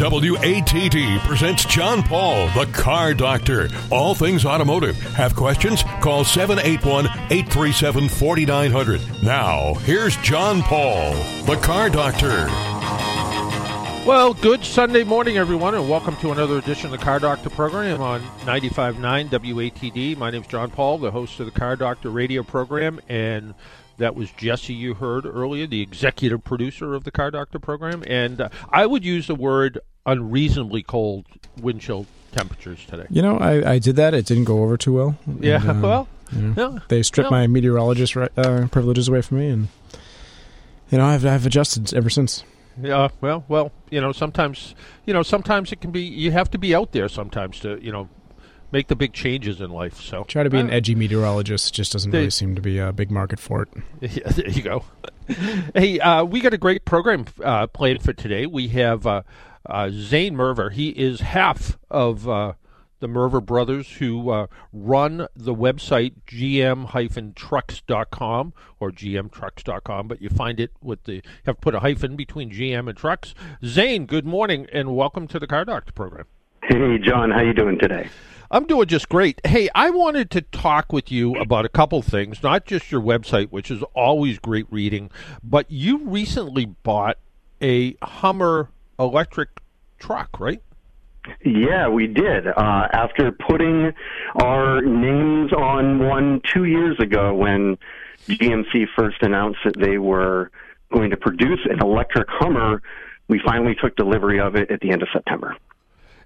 WATD presents John Paul, the car doctor. All things automotive. Have questions? Call 781 837 4900. Now, here's John Paul, the car doctor. Well, good Sunday morning, everyone, and welcome to another edition of the Car Doctor program on 95.9 WATD. My name is John Paul, the host of the Car Doctor radio program, and that was Jesse you heard earlier, the executive producer of the Car Doctor program. And uh, I would use the word unreasonably cold wind chill temperatures today. You know, I, I did that. It didn't go over too well. Yeah, And, uh, well, you know, yeah, they stripped yeah. my meteorologist uh, privileges away from me, and you know, I've I've adjusted ever since. Yeah, well, well, you know, sometimes, you know, sometimes it can be. You have to be out there sometimes to, you know, make the big changes in life. So Try to be an edgy meteorologist. Just doesn't They- really seem to be a big market for it. Yeah, there you go. hey, uh, we got a great program uh, planned for today. We have uh, uh, Zane Merva. He is half of uh, the Merver brothers who uh, run the website gm-trucks.com or gmtrucks.com, but you find it with the, have put a hyphen between GM and trucks. Zane, good morning and welcome to the Car Doctor program. Hey, John, how you doing today? I'm doing just great. Hey, I wanted to talk with you about a couple things, not just your website, which is always great reading, but you recently bought a Hummer electric truck, right? Yeah, we did. Uh, after putting our names on one two years ago when GMC first announced that they were going to produce an electric Hummer, we finally took delivery of it at the end of September.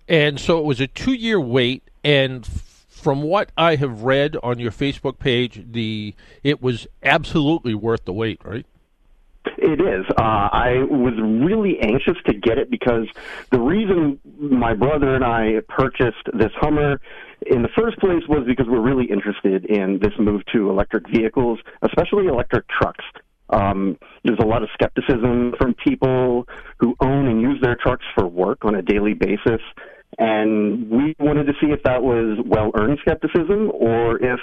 And so it was a two year wait, and from what I have read on your Facebook page, the it was absolutely worth the wait, right? It is. Uh, I was really anxious to get it because the reason my brother and I purchased this Hummer in the first place was because we're really interested in this move to electric vehicles, especially electric trucks. Um, there's a lot of skepticism from people who own and use their trucks for work on a daily basis. And we wanted to see if that was well earned skepticism or if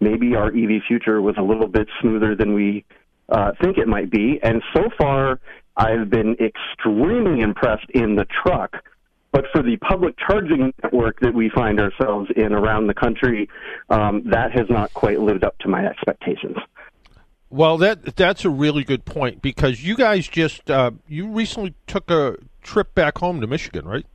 maybe our EV future was a little bit smoother than we uh, think it might be. And so far, I've been extremely impressed in the truck. But for the public charging network that we find ourselves in around the country, um, that has not quite lived up to my expectations. Well, that that's a really good point because you guys just uh, you recently took a trip back home to Michigan, right?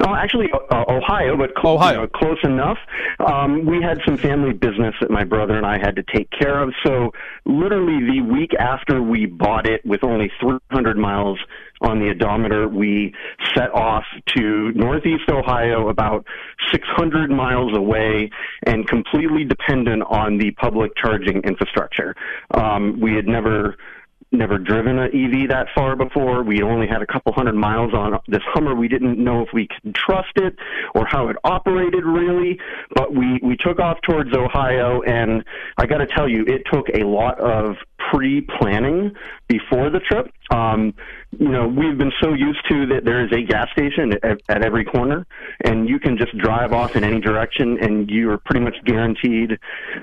Oh, actually, uh, Ohio, but cl- Ohio. you know, close enough. Um, we had some family business that my brother and I had to take care of. So, literally, the week after we bought it, with only 300 miles on the odometer, we set off to Northeast Ohio, about 600 miles away, and completely dependent on the public charging infrastructure. Um, we had never never driven an EV that far before. We only had a couple hundred miles on this Hummer. We didn't know if we could trust it or how it operated really, but we we took off towards Ohio and I got to tell you it took a lot of pre-planning before the trip. Um, you know, we've been so used to that there is a gas station at, at every corner, and you can just drive off in any direction, and you are pretty much guaranteed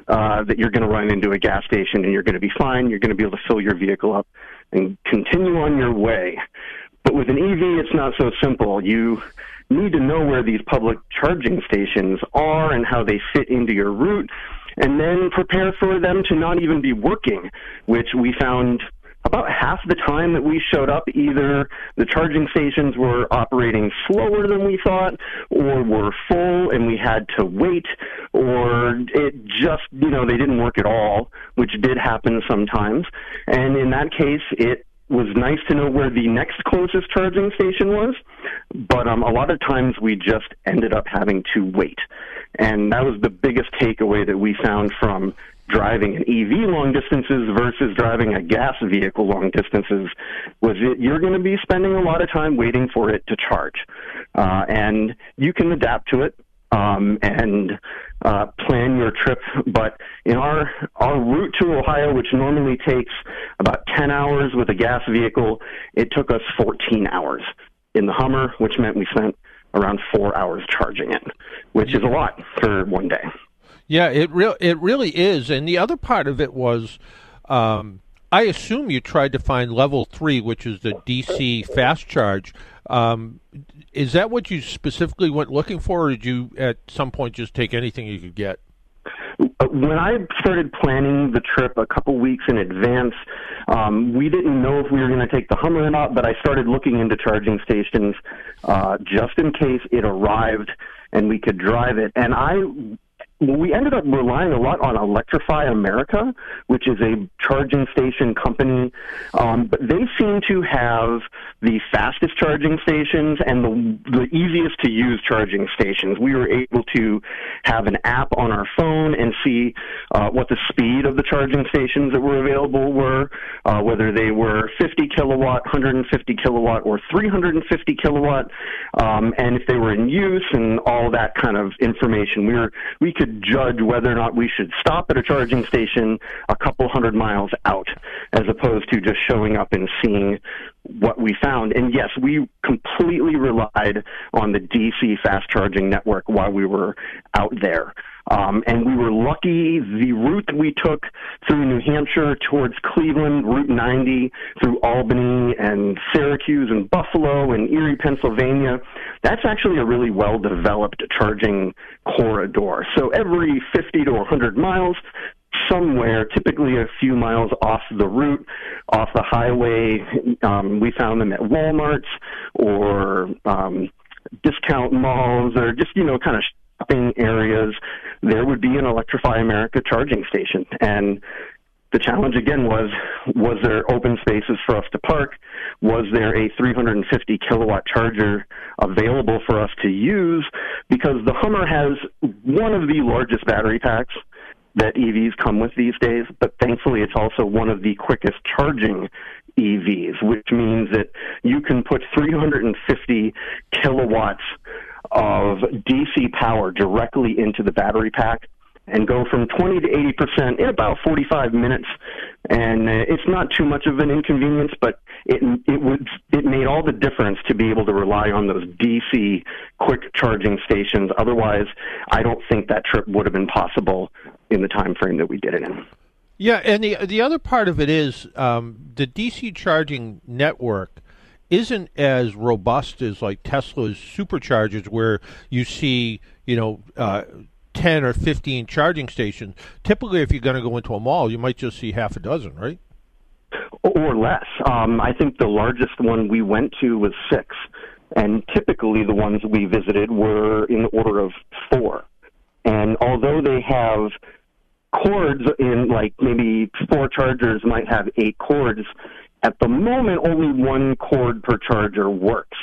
uh, that you're going to run into a gas station, and you're going to be fine. You're going to be able to fill your vehicle up and continue on your way. But with an EV, it's not so simple. You need to know where these public charging stations are and how they fit into your route, and then prepare for them to not even be working, which we found about half the time that we showed up, either the charging stations were operating slower than we thought, or were full and we had to wait, or it just, you know, they didn't work at all, which did happen sometimes. And in that case, it was nice to know where the next closest charging station was, but um, a lot of times we just ended up having to wait. And that was the biggest takeaway that we found from driving an EV long distances versus driving a gas vehicle long distances was that you're going to be spending a lot of time waiting for it to charge. Uh, and you can adapt to it um, and uh, plan your trip. But in our our route to Ohio, which normally takes about 10 hours with a gas vehicle, it took us 14 hours in the Hummer, which meant we spent around four hours charging it, which is a lot for one day. Yeah, it real it really is. And the other part of it was, um, I assume you tried to find level three, which is the DC fast charge. Um, is that what you specifically went looking for, or did you at some point just take anything you could get? when I started planning the trip a couple weeks in advance, um, we didn't know if we were going to take the Hummer or not, but I started looking into charging stations uh, just in case it arrived and we could drive it. And I we ended up relying a lot on Electrify America, which is a charging station company. Um, but they seem to have the fastest charging stations and the, the easiest to use charging stations. We were able to have an app on our phone and see uh, what the speed of the charging stations that were available were, uh, whether they were 50 kilowatt, 150 kilowatt, or 350 kilowatt, um, and if they were in use and all that kind of information. We were we could could judge whether or not we should stop at a charging station a couple hundred miles out, as opposed to just showing up and seeing what we found. And yes, we completely relied on the DC fast charging network while we were out there. Um, and we were lucky. The route that we took through New Hampshire towards Cleveland, Route 90, through Albany and Syracuse and Buffalo and Erie, Pennsylvania, that's actually a really well developed charging corridor. So every 50 to 100 miles, somewhere, typically a few miles off the route, off the highway. Um, we found them at Walmarts or um, discount malls or just, you know, kind of areas. There would be an Electrify America charging station. And the challenge again was was there open spaces for us to park? Was there a 350 kilowatt charger available for us to use? Because the Hummer has one of the largest battery packs that EVs come with these days, but thankfully it's also one of the quickest charging EVs, which means that you can put 350 kilowatts of DC power directly into the battery pack and go from 20 to 80 percent in about 45 minutes. And uh, it's not too much of an inconvenience, but it it would it made all the difference to be able to rely on those DC quick charging stations. Otherwise, I don't think that trip would have been possible in the time frame that we did it in. Yeah, and the the other part of it is um, the DC charging network isn't as robust as like Tesla's superchargers, where you see you know. Uh, 10 or 15 charging stations. Typically, if you're going to go into a mall, you might just see half a dozen, right? Or less. Um, I think the largest one we went to was six. And typically, the ones we visited were in the order of four. And although they have cords in, like maybe four chargers might have eight cords, at the moment, only one cord per charger works.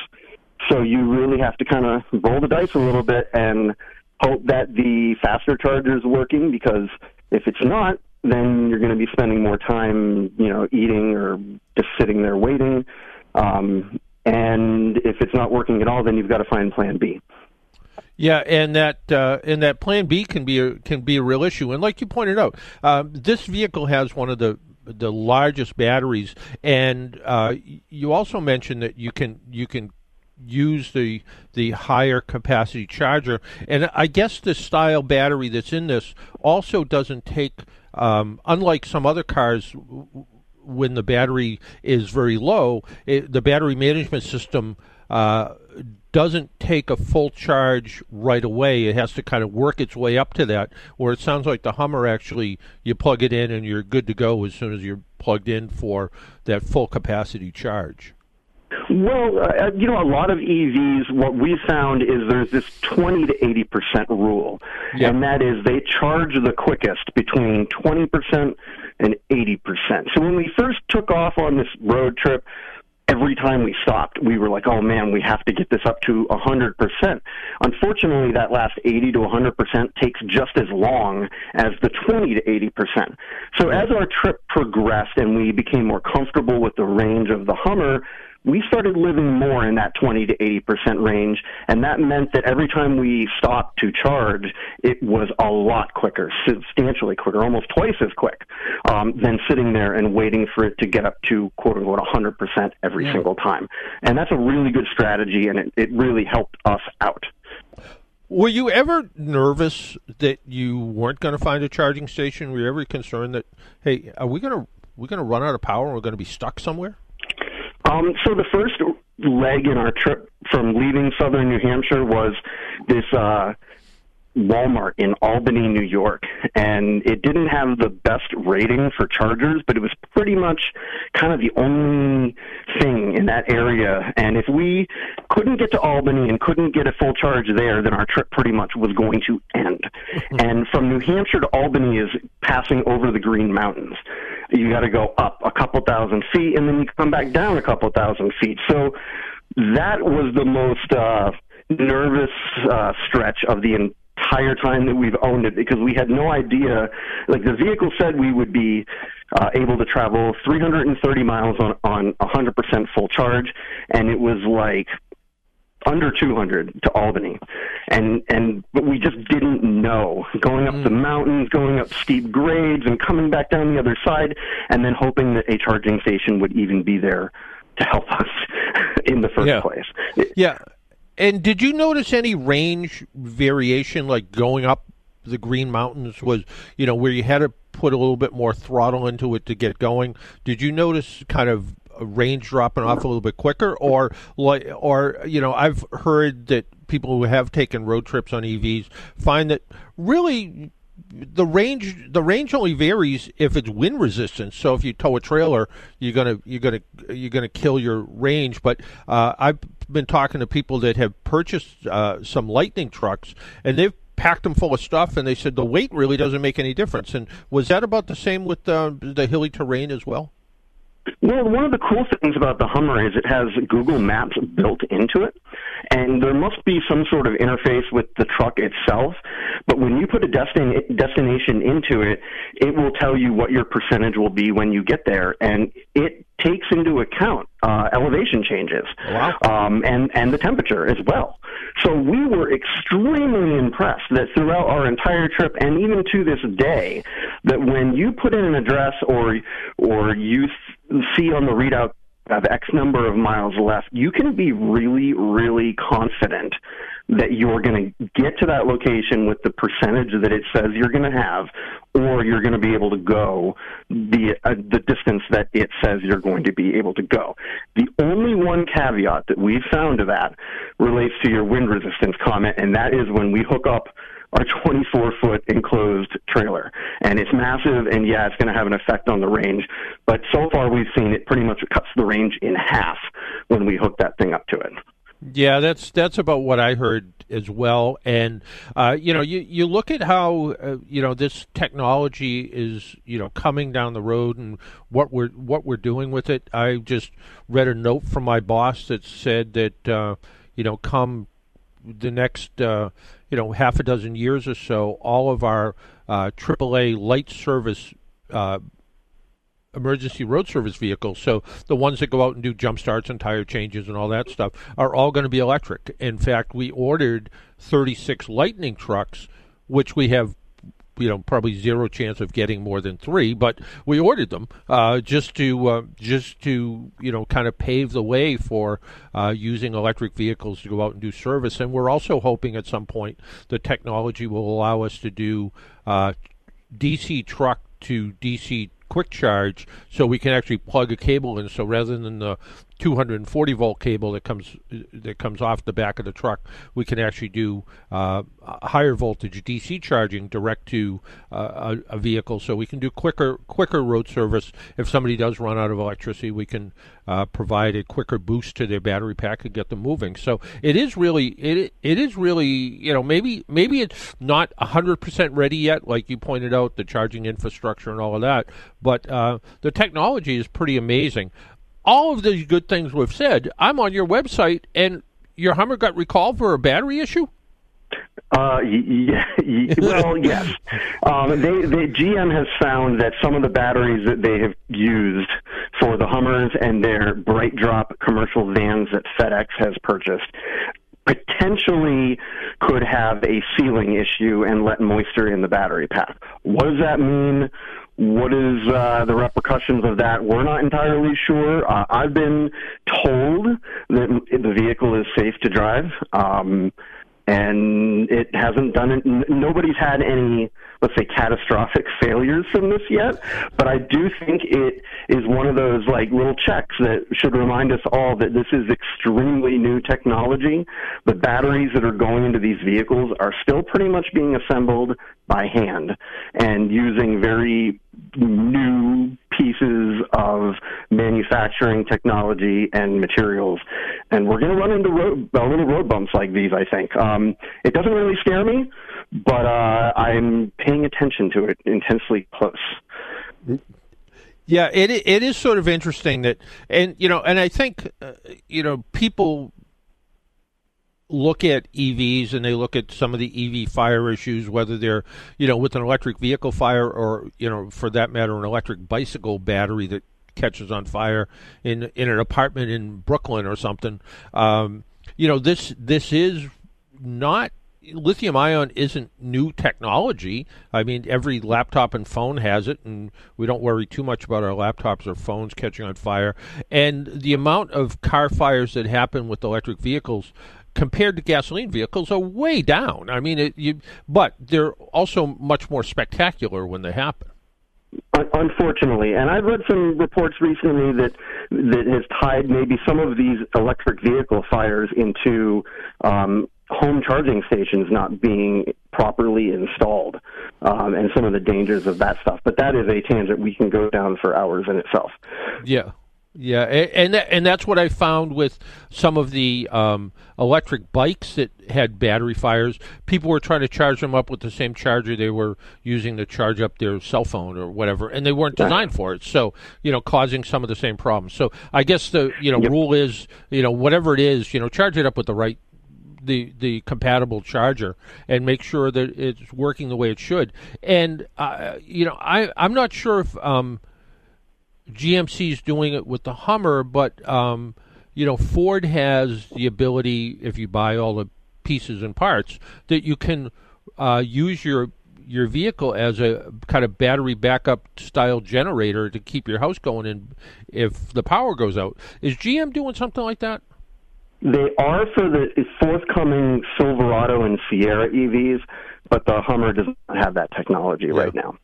So you really have to kind of roll the dice a little bit and hope that the faster charger is working because if it's not, then you're going to be spending more time, you know, eating or just sitting there waiting. Um, and if it's not working at all, then you've got to find Plan B. Yeah, and that uh, and that Plan B can be a, can be a real issue. And like you pointed out, uh, this vehicle has one of the the largest batteries, and uh, you also mentioned that you can you can use the the higher capacity charger. And I guess the style battery that's in this also doesn't take, um, unlike some other cars, when the battery is very low, it, the battery management system. Uh, doesn't take a full charge right away. It has to kind of work its way up to that. Where it sounds like the Hummer actually, you plug it in and you're good to go as soon as you're plugged in for that full capacity charge. Well, uh, you know, a lot of EVs, what we found is there's this 20 to 80 percent rule, and that is they charge the quickest between 20 percent and 80 percent. So when we first took off on this road trip, every time we stopped, we were like, "Oh man, we have to get this up to 100 percent." Unfortunately, that last 80 to 100 percent takes just as long as the 20 to 80 percent. So as our trip progressed and we became more comfortable with the range of the Hummer we started living more in that 20 to 80 percent range, and that meant that every time we stopped to charge, it was a lot quicker, substantially quicker, almost twice as quick um, than sitting there and waiting for it to get up to quote unquote 100 percent every yeah. single time. And that's a really good strategy, and it, it really helped us out. Were you ever nervous that you weren't going to find a charging station? Were you ever concerned that, hey, are we going to we going to run out of power and we're going to be stuck somewhere? Um, so the first leg in our trip from leaving southern New Hampshire was this uh, Walmart in Albany, New York, and it didn't have the best rating for chargers, but it was pretty much kind of the only thing in that area. And if we couldn't get to Albany and couldn't get a full charge there, then our trip pretty much was going to end. and from New Hampshire to Albany is passing over the Green Mountains. You got to go up a couple thousand feet, and then you come back down a couple thousand feet. So that was the most uh, nervous uh, stretch of the entire time that we've owned it because we had no idea. Like the vehicle said, we would be uh, able to travel 330 miles on on 100% full charge, and it was like under 200 to Albany, and and but we just didn't know going up mm. the mountains, going up steep grades, and coming back down the other side, and then hoping that a charging station would even be there to help us in the first yeah. place. Yeah, and did you notice any range variation, like going up the Green Mountains was, you know, where you had to put a little bit more throttle into it to get going? Did you notice kind of a range dropping off a little bit quicker, or like, or you know, I've heard that people who have taken road trips on EVs find that really the range the range only varies if it's wind resistance. So if you tow a trailer, you're gonna you're gonna you're gonna kill your range. But uh, I've been talking to people that have purchased uh, some Lightning trucks, and they've packed them full of stuff, and they said the weight really doesn't make any difference. And was that about the same with uh, the hilly terrain as well? Well, one of the cool things about the Hummer is it has Google Maps built into it, and there must be some sort of interface with the truck itself. But when you put a destin- destination into it, it will tell you what your percentage will be when you get there, and it takes into account uh, elevation changes wow. um, and and the temperature as well. So we were extremely impressed that throughout our entire trip, and even to this day, that when you put in an address or or you see on the readout have X number of miles left, you can be really, really confident that you're going to get to that location with the percentage that it says you're going to have, or you're going to be able to go the uh, the distance that it says you're going to be able to go. The only one caveat that we've found to that relates to your wind resistance comment, and that is when we hook up our 24 foot enclosed trailer. And it's massive, and yeah, it's going to have an effect on the range. But so far, we've seen it pretty much cuts the range in half when we hook that thing up to it. Yeah, that's that's about what I heard as well. And uh, you know, you you look at how uh, you know this technology is you know coming down the road and what we're what we're doing with it. I just read a note from my boss that said that uh, you know come the next uh, you know half a dozen years or so, all of our uh, AAA light service uh, emergency road service vehicles. So the ones that go out and do jump starts and tire changes and all that stuff are all going to be electric. In fact, we ordered 36 Lightning trucks, which we have you know probably zero chance of getting more than three, but we ordered them uh, just to uh, just to you know kind of pave the way for uh, using electric vehicles to go out and do service. And we're also hoping at some point the technology will allow us to do uh, DC truck to DC quick charge so we can actually plug a cable in so rather than the 240 volt cable that comes that comes off the back of the truck, we can actually do uh, higher voltage DC charging direct to uh, a, a, vehicle. So we can do quicker quicker road service. If somebody does run out of electricity, we can uh, provide a quicker boost to their battery pack and get them moving. So it is really it it is really you know maybe maybe it's not 100% ready yet, like you pointed out, the charging infrastructure and all of that, but uh, the technology is pretty amazing all of these good things we've said, I'm on your website, and your Hummer got recalled for a battery issue. Uh, yeah, well, yes. Um, they, they, GM has found that some of the batteries that they have used for the Hummers and their BrightDrop commercial vans that FedEx has purchased potentially could have a sealing issue and let moisture in the battery pack. What does that mean? What is uh, the repercussions of that? We're not entirely sure. Uh, I've been told that the vehicle is safe to drive. Um, and it hasn't done it. Nobody's had any, let's say, catastrophic failures from this yet. But I do think it is one of those like little checks that should remind us all that this is extremely new technology. The batteries that are going into these vehicles are still pretty much being assembled by hand and using very new pieces of manufacturing technology and materials. And we're going to run into road, little road bumps like these, I think. Um, it doesn't really scare me, but uh, I'm paying attention to it intensely close. Yeah, it it is sort of interesting that, and you know, and I think, uh, you know, people look at EVs and they look at some of the EV fire issues, whether they're, you know, with an electric vehicle fire or, you know, for that matter, an electric bicycle battery that catches on fire in in an apartment in Brooklyn or something. Um, you know, this this is not lithium ion isn't new technology. I mean, every laptop and phone has it, and we don't worry too much about our laptops or phones catching on fire. And the amount of car fires that happen with electric vehicles compared to gasoline vehicles are way down. I mean, it, you, but they're also much more spectacular when they happen. Unfortunately, and I've read some reports recently that that has tied maybe some of these electric vehicle fires into um, home charging stations not being properly installed, um, and some of the dangers of that stuff. But that is a tangent we can go down for hours in itself. Yeah, yeah, and and that's what I found with some of the um, electric bikes that had battery fires. People were trying to charge them up with the same charger they were using to charge up their cell phone or whatever, and they weren't designed for it. So you know, causing some of the same problems. So I guess the you know yep. rule is you know whatever it is, you know, charge it up with the right the the compatible charger and make sure that it's working the way it should. And uh, you know, I I'm not sure if. Um, GMC is doing it with the Hummer, but um, you know Ford has the ability, if you buy all the pieces and parts, that you can uh, use your your vehicle as a kind of battery backup style generator to keep your house going and if the power goes out. Is GM doing something like that? They are for the forthcoming Silverado and Sierra EVs, but the Hummer does not have that technology yeah. right now.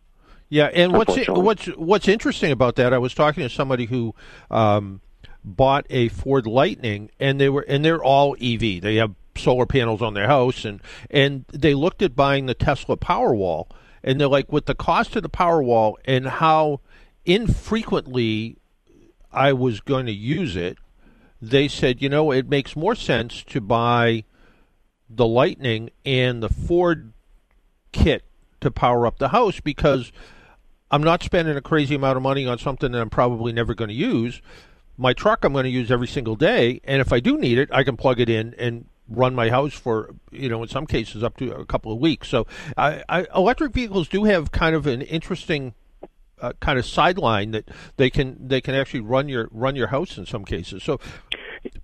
Yeah, and what's what's what's interesting about that? I was talking to somebody who um, bought a Ford Lightning, and they were and they're all EV. They have solar panels on their house, and and they looked at buying the Tesla Powerwall, and they're like, with the cost of the Powerwall and how infrequently I was going to use it, they said, you know, it makes more sense to buy the Lightning and the Ford kit to power up the house because I'm not spending a crazy amount of money on something that I'm probably never going to use. My truck I'm going to use every single day, and if I do need it, I can plug it in and run my house for you know in some cases up to a couple of weeks. So I, I, electric vehicles do have kind of an interesting uh, kind of sideline that they can they can actually run your run your house in some cases. So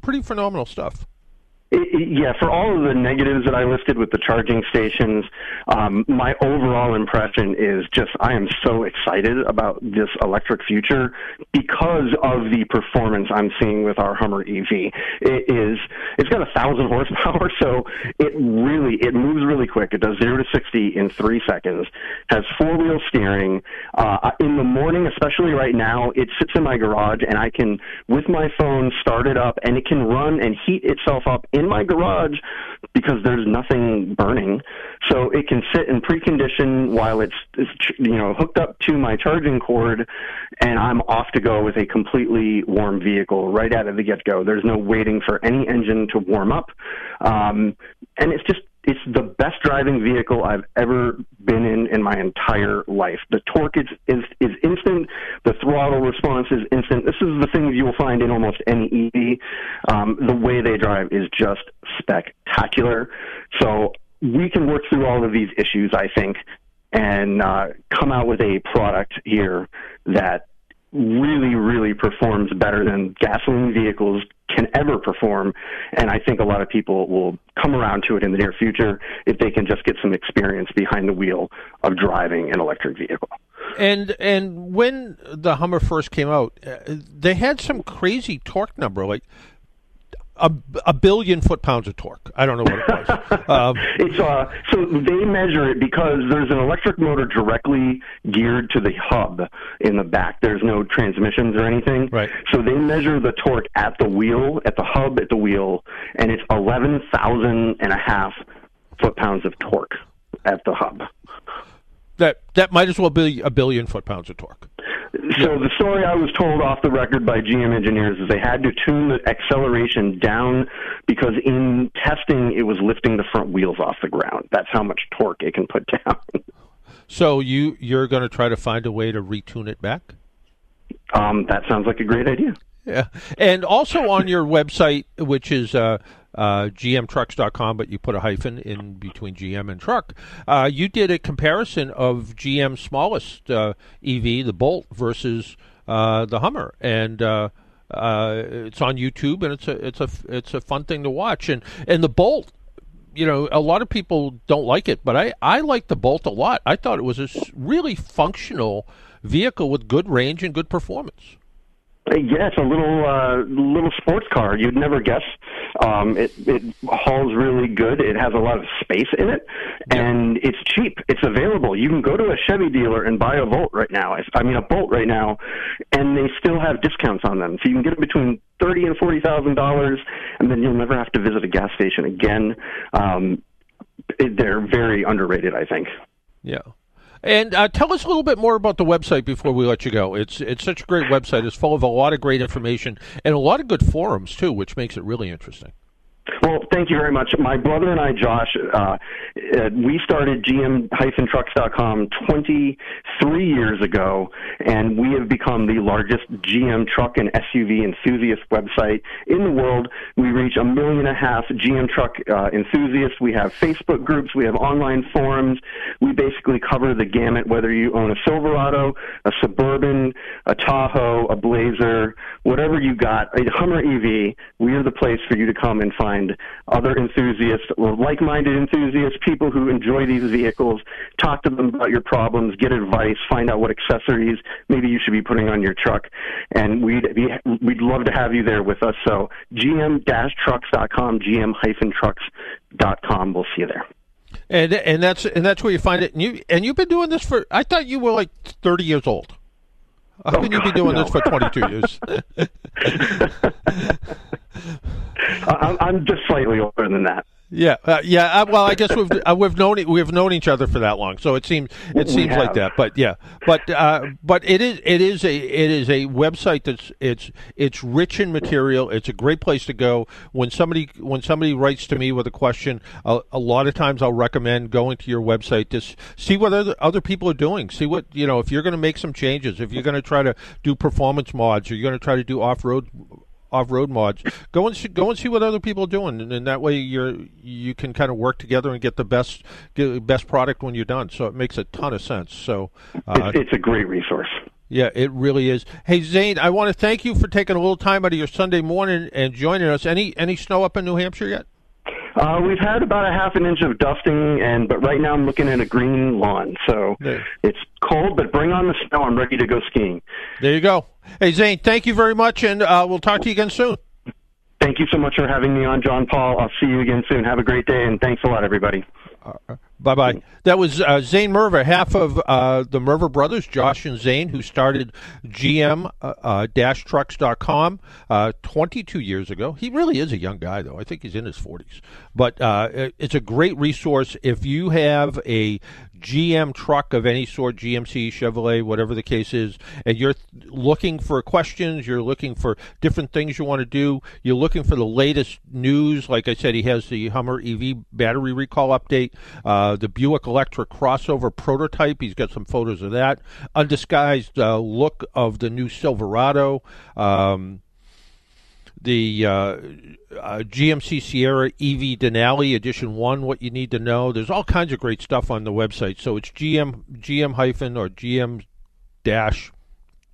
pretty phenomenal stuff. Yeah, for all of the negatives that I listed with the charging stations, um, my overall impression is just I am so excited about this electric future because of the performance I'm seeing with our Hummer EV. It is it's got a thousand horsepower, so it really it moves really quick. It does zero to sixty in three seconds. Has four wheel steering. Uh, in the morning, especially right now, it sits in my garage, and I can with my phone start it up, and it can run and heat itself up in my garage because there's nothing burning. So it can sit in precondition while it's, it's you know hooked up to my charging cord, and I'm off to go with a completely warm vehicle right out of the get go. There's no waiting for any engine to warm up, um, and it's just it's the best driving vehicle I've ever been in in my entire life. The torque is, is, is instant. The throttle response is instant. This is the things you will find in almost any EV. Um, the way they drive is just spectacular. So we can work through all of these issues, I think, and uh, come out with a product here that really, really performs better than gasoline vehicles can ever perform. And I think a lot of people will come around to it in the near future if they can just get some experience behind the wheel of driving an electric vehicle. And and when the Hummer first came out, uh, they had some crazy torque number. Like a, a billion foot pounds of torque. I don't know what it was. um, it's uh, so they measure it because there's an electric motor directly geared to the hub in the back. There's no transmissions or anything. Right. So they measure the torque at the wheel, at the hub, at the wheel, and it's eleven thousand and a half foot pounds of torque at the hub. That that might as well be a billion foot pounds of torque. So the story I was told off the record by GM engineers is they had to tune the acceleration down because in testing it was lifting the front wheels off the ground. That's how much torque it can put down. So you you're going to try to find a way to retune it back? Um, that sounds like a great idea. Yeah, and also on your website, which is uh, uh, gmtrucks.com, but you put a hyphen in between GM and truck. Uh, you did a comparison of GM's smallest uh, EV, the Bolt, versus uh, the Hummer, and uh, it's on YouTube, and it's a it's a it's a fun thing to watch. And and the Bolt, you know, a lot of people don't like it, but I I like the Bolt a lot. I thought it was a really functional vehicle with good range and good performance. Yeah, it's a little uh, little sports car. You'd never guess. Um, it it hauls really good. It has a lot of space in it, and it's cheap. It's available. You can go to a Chevy dealer and buy a Volt right now. I mean a Bolt right now, and they still have discounts on them. So you can get it between thirty and forty thousand dollars, and then you'll never have to visit a gas station again. Um, it, they're very underrated, I think. Yeah. And uh, tell us a little bit more about the website before we let you go. It's it's such a great website. It's full of a lot of great information and a lot of good forums too, which makes it really interesting. Well, thank you very much. My brother and I, Josh, uh, uh we started GM-trucks.com 23 years ago, and we have become the largest GM truck and SUV enthusiast website in the world. We reach a million and a half GM truck uh, enthusiasts. We have Facebook groups. We have online forums. We basically cover the gamut, whether you own a Silverado, a Suburban, a Tahoe, a Blazer, whatever you got, a Hummer EV, we are the place for you to come and find find other enthusiasts, like-minded enthusiasts, people who enjoy these vehicles, talk to them about your problems, get advice, find out what accessories maybe you should be putting on your truck, and we'd be, we'd love to have you there with us. So gm-trucks.com, gm-trucks.com. We'll see you there. And and that's and that's where you find it. And you and you've been doing this for. I thought you were like thirty years old. How oh, can you be doing no. this for 22 years? I'm just slightly older than that. Yeah, uh, yeah. Uh, well, I guess we've uh, we've known we've known each other for that long, so it seems it seems like that. But yeah, but uh, but it is it is a it is a website that's it's it's rich in material. It's a great place to go when somebody when somebody writes to me with a question. a lot of times, I'll recommend going to your website to see what other other people are doing. See what you know if you're going to make some changes. If you're going to try to do performance mods, or you're going to try to do off road off-road mods. Go and see, go and see what other people are doing, and, and that way you're you can kind of work together and get the best get best product when you're done. So it makes a ton of sense. So uh, it's, it's a great resource. Yeah, it really is. Hey Zane, I want to thank you for taking a little time out of your Sunday morning and joining us. Any any snow up in New Hampshire yet? Uh, we've had about a half an inch of dusting, and but right now I'm looking at a green lawn. So yeah. it's cold, but bring on the snow. I'm ready to go skiing. There you go. Hey Zane, thank you very much, and uh, we'll talk to you again soon. Thank you so much for having me on, John Paul. I'll see you again soon. Have a great day, and thanks a lot, everybody. Bye bye. That was uh, Zane Merva, half of uh, the Merva brothers, Josh and Zane, who started GM uh, uh trucks.com uh, 22 years ago. He really is a young guy, though. I think he's in his 40s. But uh, it's a great resource. If you have a GM truck of any sort, GMC, Chevrolet, whatever the case is, and you're looking for questions, you're looking for different things you want to do, you're looking for the latest news. Like I said, he has the Hummer EV battery recall update, uh, the Buick Electric crossover prototype. He's got some photos of that. Undisguised uh, look of the new Silverado. Um, the uh, uh, GMC Sierra EV Denali Edition One. What you need to know. There's all kinds of great stuff on the website. So it's GM GM hyphen or GM dash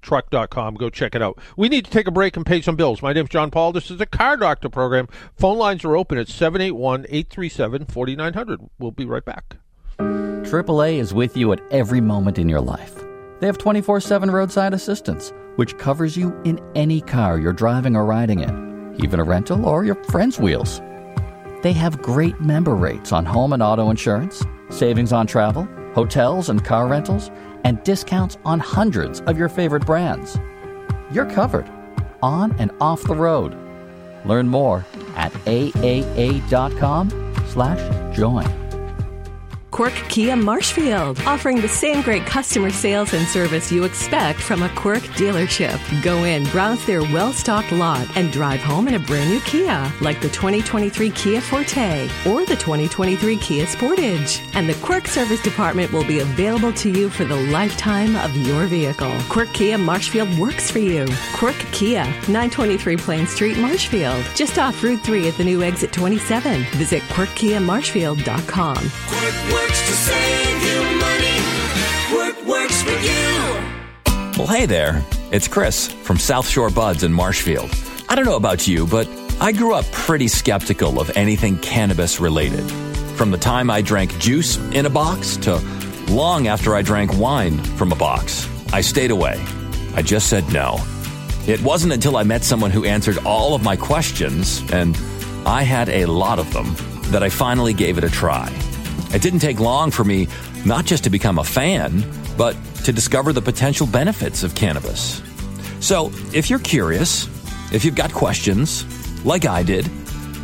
truck.com. Go check it out. We need to take a break and pay some bills. My name's John Paul. This is the Car Doctor program. Phone lines are open at 781 837 4900. We'll be right back. AAA is with you at every moment in your life. They have 24 7 roadside assistance which covers you in any car you're driving or riding in even a rental or your friend's wheels. They have great member rates on home and auto insurance, savings on travel, hotels and car rentals, and discounts on hundreds of your favorite brands. You're covered on and off the road. Learn more at aaa.com slash join. Quirk Kia Marshfield, offering the same great customer sales and service you expect from a Quirk dealership. Go in, browse their well stocked lot, and drive home in a brand new Kia, like the 2023 Kia Forte or the 2023 Kia Sportage. And the Quirk service department will be available to you for the lifetime of your vehicle. Quirk Kia Marshfield works for you. Quirk Kia, 923 Plain Street, Marshfield, just off Route 3 at the new exit 27. Visit QuirkKiaMarshfield.com. Quirk works to save you money. Quirk works you. Well, hey there. It's Chris from South Shore Buds in Marshfield. I don't know about you, but I grew up pretty skeptical of anything cannabis related. From the time I drank juice in a box to long after I drank wine from a box, I stayed away. I just said no. It wasn't until I met someone who answered all of my questions, and I had a lot of them, that I finally gave it a try. It didn't take long for me not just to become a fan, but to discover the potential benefits of cannabis. So, if you're curious, if you've got questions, like I did,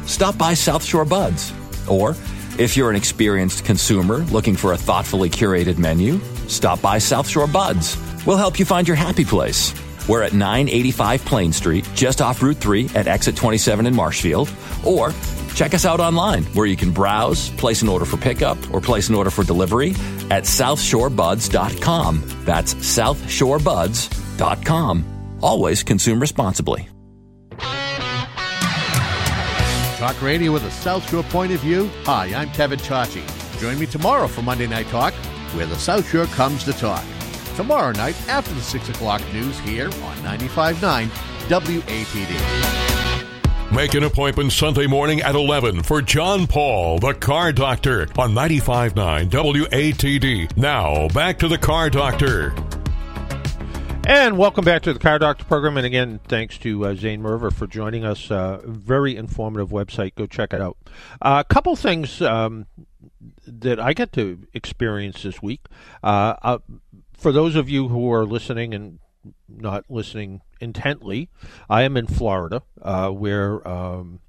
stop by South Shore Buds. Or, if you're an experienced consumer looking for a thoughtfully curated menu, stop by South Shore Buds. We'll help you find your happy place. We're at 985 Plain Street, just off Route 3 at exit 27 in Marshfield. Or check us out online where you can browse, place an order for pickup, or place an order for delivery at southshorebuds.com. That's southshorebuds.com. Always consume responsibly. Talk radio with a South Shore point of view. Hi, I'm Kevin Chachi. Join me tomorrow for Monday Night Talk, where the South Shore comes to talk. Tomorrow night after the 6 o'clock news here on 95.9 WATD. Make an appointment Sunday morning at 11 for John Paul, the car doctor, on 95.9 WATD. Now, back to the car doctor. And welcome back to the Car Doctor program. And again, thanks to uh, Zane Merva for joining us. Uh, very informative website. Go check it out. Uh, a couple things um, that I get to experience this week. Uh, uh, for those of you who are listening and not listening intently, I am in Florida, uh, where um,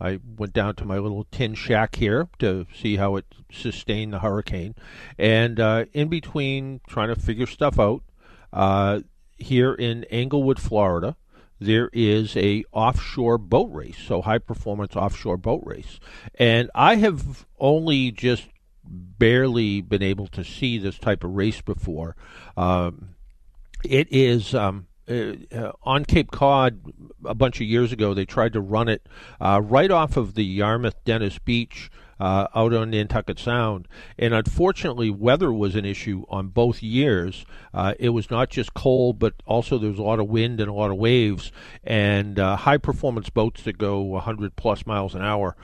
I went down to my little tin shack here to see how it sustained the hurricane. And in between trying to figure stuff out, uh, here in Englewood, Florida, there is a offshore boat race, so high performance offshore boat race, and I have only just barely been able to see this type of race before. Um, it is. Um, uh, uh, on Cape Cod a bunch of years ago, they tried to run it uh, right off of the Yarmouth Dennis Beach uh, out on Nantucket Sound. And unfortunately, weather was an issue on both years. Uh, it was not just cold, but also there was a lot of wind and a lot of waves. And uh, high performance boats that go 100 plus miles an hour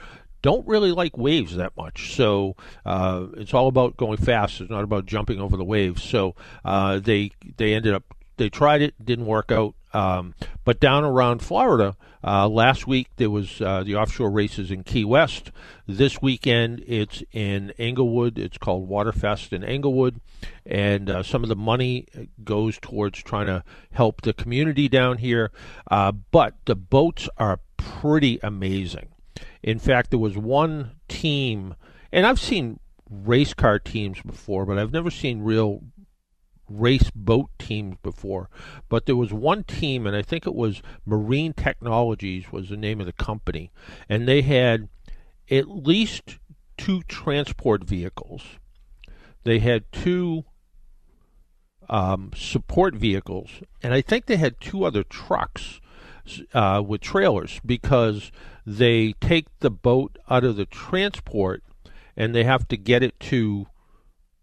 don't really like waves that much. So uh, it's all about going fast. It's not about jumping over the waves. So uh, they they ended up they tried it, didn't work out. Um, but down around Florida, uh, last week there was uh, the offshore races in Key West. This weekend it's in Englewood. It's called Waterfest in Englewood, and uh, some of the money goes towards trying to help the community down here. Uh, but the boats are pretty amazing. In fact, there was one team, and I've seen race car teams before, but I've never seen real race boat teams before, but there was one team, and I think it was Marine Technologies was the name of the company, and they had at least two transport vehicles. They had two um, support vehicles, and I think they had two other trucks uh, with trailers because they take the boat out of the transport and they have to get it to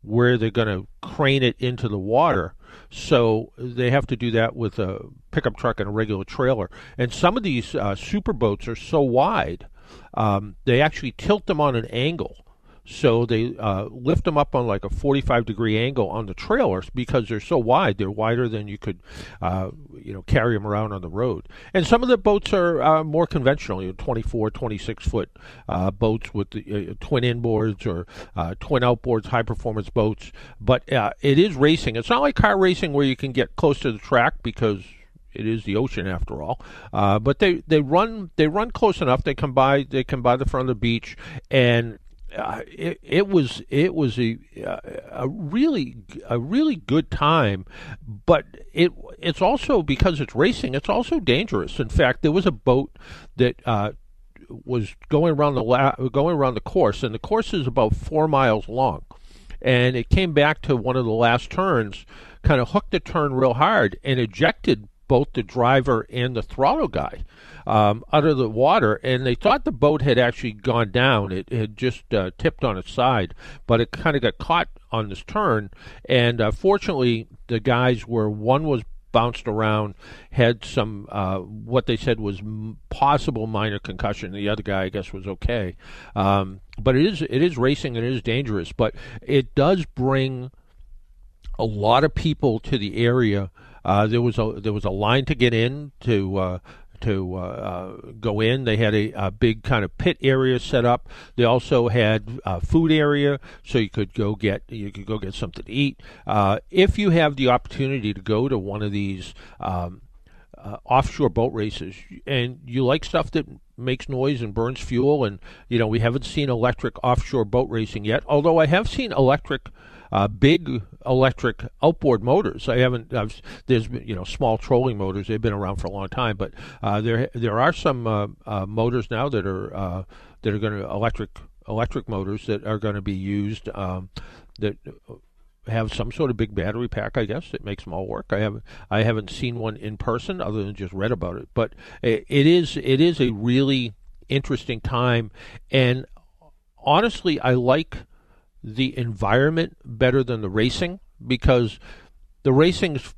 where they're going to crane it into the water. So they have to do that with a pickup truck and a regular trailer. And some of these uh, super boats are so wide, um, they actually tilt them on an angle So they uh, lift them up on like a 45 degree angle on the trailers because they're so wide. They're wider than you could, uh, you know, carry them around on the road. And some of the boats are uh, more conventional, you know, 24, 26 foot uh, boats with the, uh, twin inboards or uh, twin outboards, high performance boats. But it is racing. It's not like car racing where you can get close to the track because it is the ocean after all. Uh, but they, they run they run close enough. They come by they come by the front of the beach, and uh, it, it was it was a a really a really good time, but it it's also because it's racing. It's also dangerous. In fact, there was a boat that. Uh, was going around the la- going around the course, and the course is about four miles long, and it came back to one of the last turns, kind of hooked the turn real hard, and ejected both the driver and the throttle guy um, out of the water, and they thought the boat had actually gone down. It had just uh, tipped on its side, but it kind of got caught on this turn. And uh, fortunately, the guys were one was bounced around, had some uh, what they said was m- possible minor concussion. The other guy, I guess, was okay. Um, but it is it is racing and it is dangerous. But it does bring a lot of people to the area uh, there was a there was a line to get in to uh, to uh, uh, go in. They had a, a, big kind of pit area set up. They also had a food area, so you could go get you could go get something to eat. Uh, if you have the opportunity to go to one of these. Um, uh, offshore boat races, and you like stuff that makes noise and burns fuel, and you know we haven't seen electric offshore boat racing yet. Although I have seen electric uh, big electric outboard motors. I haven't. I've, there's you know small trolling motors. They've been around for a long time, but uh, there there are some uh, uh motors now that are uh, that are going to electric electric motors that are going to be used um, that have some sort of big battery pack. I guess it makes them all work. I haven't I haven't seen one in person other than just read about it, but it, it is it is a really interesting time, and honestly, I like the environment better than the racing because the racing's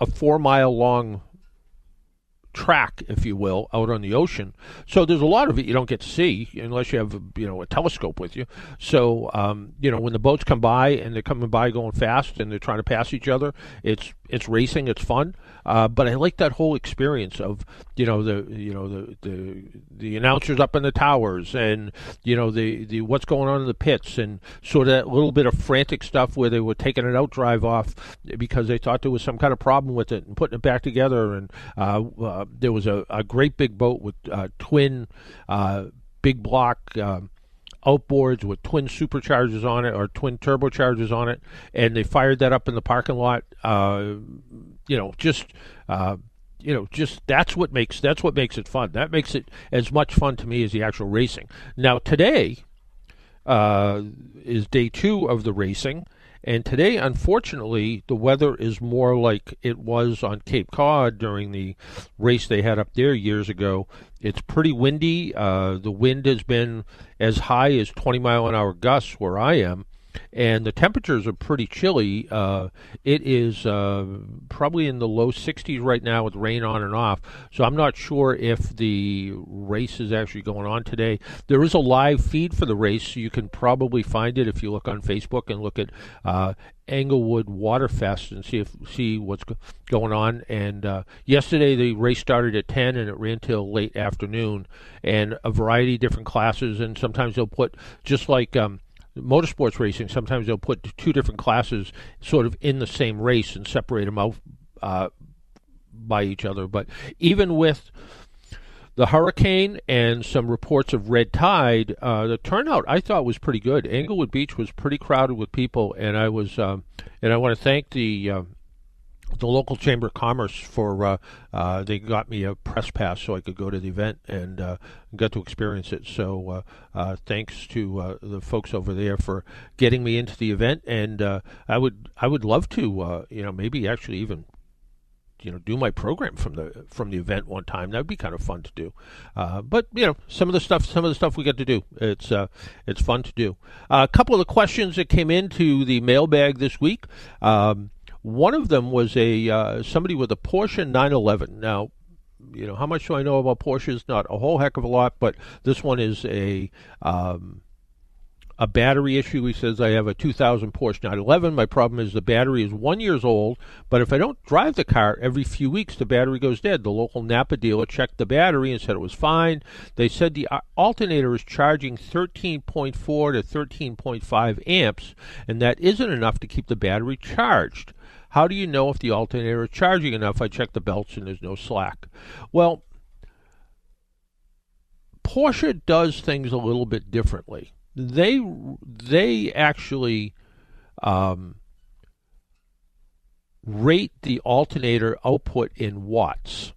a four mile long track, if you will, out on the ocean. So there's a lot of it you don't get to see unless you have you know a telescope with you. So um, you know when the boats come by and they're coming by going fast and they're trying to pass each other, it's it's racing, it's fun. Uh, but I like that whole experience of you know the you know the the the announcers up in the towers and you know the the what's going on in the pits and sort of that little bit of frantic stuff where they were taking an out drive off because they thought there was some kind of problem with it and putting it back together and uh, uh, there was a, a great big boat with uh, twin uh, big block. Um, outboards with twin superchargers on it or twin turbochargers on it, and they fired that up in the parking lot. Uh, you know, just uh, you know, just that's what makes that's what makes it fun. That makes it as much fun to me as the actual racing. Now today uh, is day two of the racing. And today, unfortunately, the weather is more like it was on Cape Cod during the race they had up there years ago. It's pretty windy. Uh, the wind has been as high as 20 mile an hour gusts where I am and the temperatures are pretty chilly. Uh, it is uh, probably in the low 60s right now with rain on and off. So I'm not sure if the race is actually going on today. There is a live feed for the race, you can probably find it if you look on Facebook and look at uh, Englewood Waterfest and see if see what's go- going on. And uh, yesterday the race started at 10 and it ran till late afternoon, and a variety of different classes. And sometimes they'll put just like um, motorsports racing, sometimes they'll put two different classes sort of in the same race and separate them out uh, by each other. But even with the hurricane and some reports of red tide, uh, the turnout I thought was pretty good. Englewood Beach was pretty crowded with people, and I was um, and I want to thank the uh, the local chamber of commerce for uh, uh, they got me a press pass so I could go to the event and uh, got to experience it. So uh, uh, thanks to uh, the folks over there for getting me into the event, and I would I would love to you know maybe actually even you know do my program from the from the event one time. That would be kind of fun to do. but you know some of the stuff some of the stuff we get to do it's it's fun to do. a couple of the questions that came into the mailbag this week. Um, one of them was a uh, somebody with a Porsche 911. Now, you know how much do I know about Porsches? Not a whole heck of a lot, but this one is a um, a battery issue. He says, I have a 2000 Porsche 911. My problem is the battery is one years old, but if I don't drive the car every few weeks, the battery goes dead. The local Napa dealer checked the battery and said it was fine. They said the uh, alternator is charging 13.4 to 13.5 amps, and that isn't enough to keep the battery charged. How do you know if the alternator is charging enough? I check the belts and there's no slack. Well, Porsche does things a little bit differently. They they actually um, rate the alternator output in watts,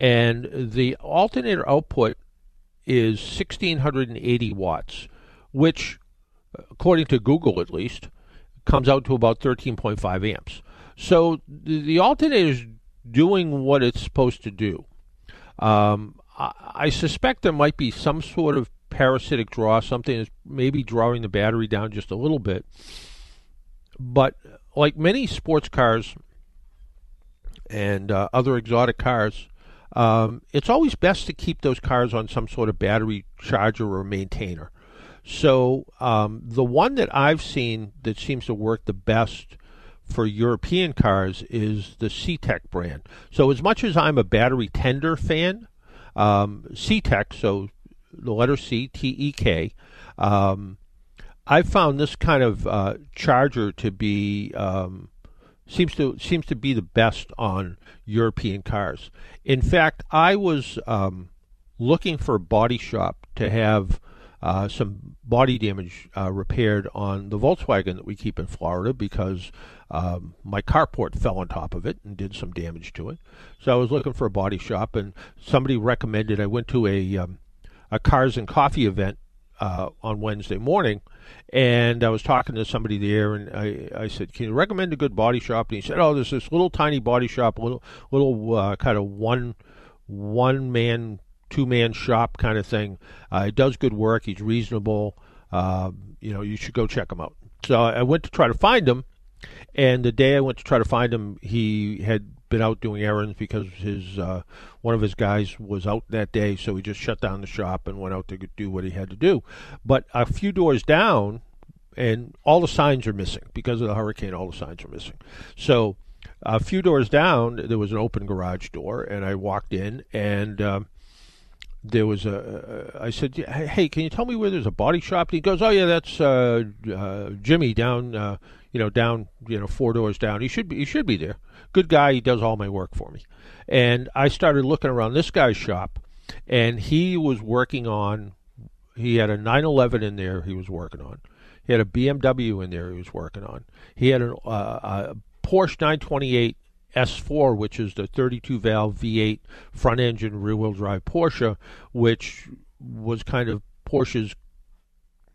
and the alternator output is 1680 watts, which, according to Google at least, comes out to about 13.5 amps. So the, the alternator is doing what it's supposed to do. Um, I, I suspect there might be some sort of parasitic draw, something that's maybe drawing the battery down just a little bit. But like many sports cars and uh, other exotic cars, um, it's always best to keep those cars on some sort of battery charger or maintainer. So um, the one that I've seen that seems to work the best for European cars is the CTEK brand. So as much as I'm a battery tender fan, um, CTEK, so the letter C, T E K, um, I found this kind of uh, charger to be um, seems to seems to be the best on European cars. In fact, I was um, looking for a body shop to have uh, some body damage uh, repaired on the Volkswagen that we keep in Florida because um, my carport fell on top of it and did some damage to it. So I was looking for a body shop, and somebody recommended I went to a um, a cars and coffee event uh, on Wednesday morning, and I was talking to somebody there, and I, I said, "Can you recommend a good body shop?" And he said, "Oh, there's this little tiny body shop, little little uh, kind of one one man, two man shop kind of thing. Uh, he does good work. He's reasonable. Uh, you know, you should go check him out." So I went to try to find him, and the day I went to try to find him, he had been out doing errands because his uh, one of his guys was out that day, so he just shut down the shop and went out to do what he had to do. But a few doors down, and all the signs are missing because of the hurricane. All the signs are missing. So a few doors down, there was an open garage door, and I walked in and. Um, there was a. I said, "Hey, can you tell me where there's a body shop?" And he goes, "Oh yeah, that's uh, uh, Jimmy down, uh, you know, down, you know, four doors down. He should be, he should be there. Good guy. He does all my work for me." And I started looking around this guy's shop, and he was working on. He had a 911 in there. He was working on. He had a BMW in there. He was working on. He had an, uh, a Porsche 928 S4, which is the 32 valve V8 front engine rear wheel drive Porsche, which was kind of Porsche's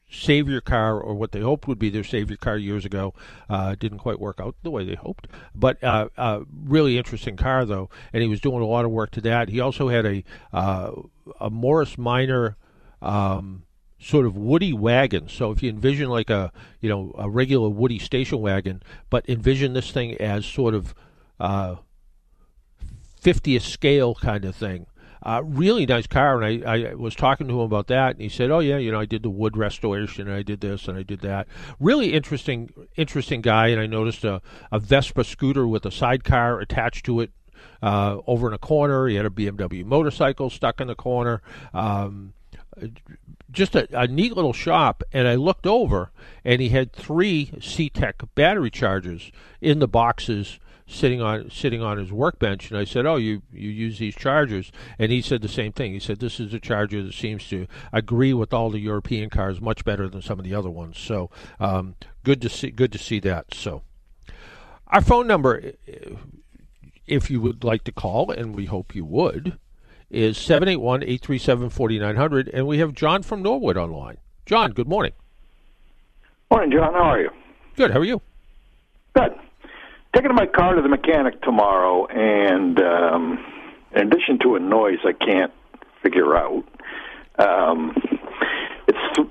savior car or what they hoped would be their savior car years ago. Uh, didn't quite work out the way they hoped, but uh, uh, really interesting car though. And he was doing a lot of work to that. He also had a uh, a Morris Minor. Um, sort of woody wagon. So if you envision like a you know a regular woody station wagon, but envision this thing as sort of uh, 50th scale kind of thing. Uh, really nice car, and I, I was talking to him about that, and he said, "Oh yeah, you know, I did the wood restoration, and I did this, and I did that." Really interesting, interesting guy, and I noticed a, a Vespa scooter with a sidecar attached to it uh, over in a corner. He had a BMW motorcycle stuck in the corner. Um, just a, a, neat little shop, and I looked over, and he had three CTEK battery chargers in the boxes sitting on sitting on his workbench, and I said, "Oh, you you use these chargers?" And he said the same thing. He said, "This is a charger that seems to agree with all the European cars much better than some of the other ones." So um, good to see good to see that. So our phone number, if you would like to call, and we hope you would, is 781-837-4900, and we have John from Norwood online. John, good morning. Morning, John. How are you? Good. How are you? Good taking my car to the mechanic tomorrow, and um, in addition to a noise I can't figure out, um, it's th-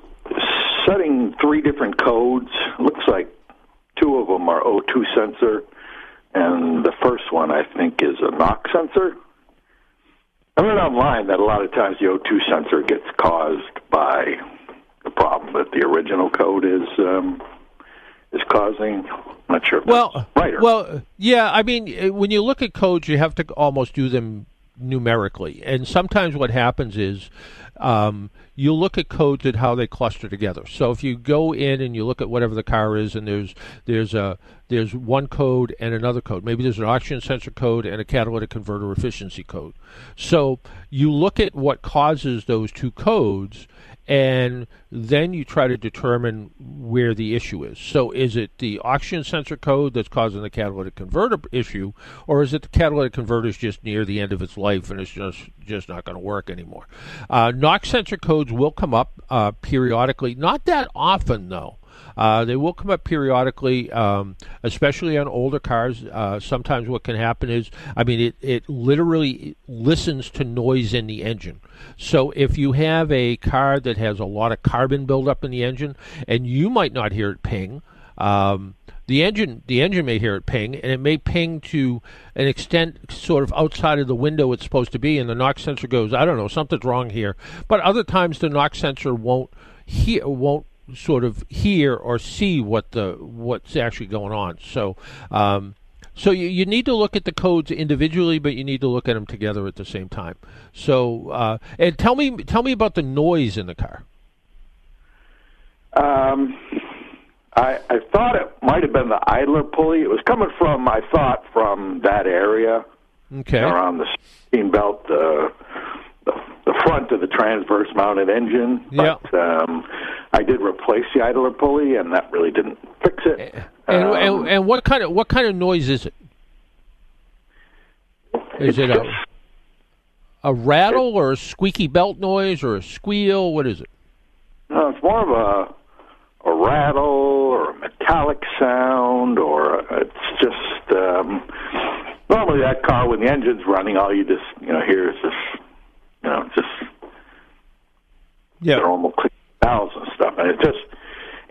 setting three different codes. Looks like two of them are O2 sensor, and the first one I think is a knock sensor. I read online that a lot of times the O2 sensor gets caused by the problem that the original code is um, is causing. I'm not sure. Well, right. Well, yeah. I mean, uh, when you look at codes, you have to almost do them numerically, and sometimes what happens is um, you look at codes and how they cluster together. So if you go in and you look at whatever the car is, and there's there's a there's one code and another code. Maybe there's an oxygen sensor code and a catalytic converter efficiency code. So you look at what causes those two codes and then you try to determine where the issue is. So, is it the oxygen sensor code that's causing the catalytic converter issue, or is it the catalytic converter is just near the end of its life and it's just just not going to work anymore? Uh, knock sensor codes will come up uh, periodically, not that often though. Uh, they will come up periodically, um, especially on older cars. Uh, sometimes what can happen is, I mean, it, it literally listens to noise in the engine. So if you have a car that has a lot of carbon buildup in the engine, and you might not hear it ping, um, the engine the engine may hear it ping, and it may ping to an extent sort of outside of the window it's supposed to be, and the knock sensor goes, I don't know, something's wrong here. But other times the knock sensor won't hear won't sort of hear or see what the what's actually going on. So. Um, so you, you need to look at the codes individually, but you need to look at them together at the same time. So, uh, and tell me, tell me about the noise in the car. Um, I, I thought it might have been the idler pulley. It was coming from, I thought, from that area Okay. around the steam belt, uh, the, the front of the transverse mounted engine. But um, I did replace the idler pulley, and that really didn't fix it. And, Um, and and what kind of what kind of noise is it? Is it a a rattle or a squeaky belt noise or a squeal? What is it? No, it's more of a a rattle or a metallic sound, or it's just um, normally that car when the engine's running, all you just you know hear is this, you know, just Yeah. normal click valves and stuff, and it just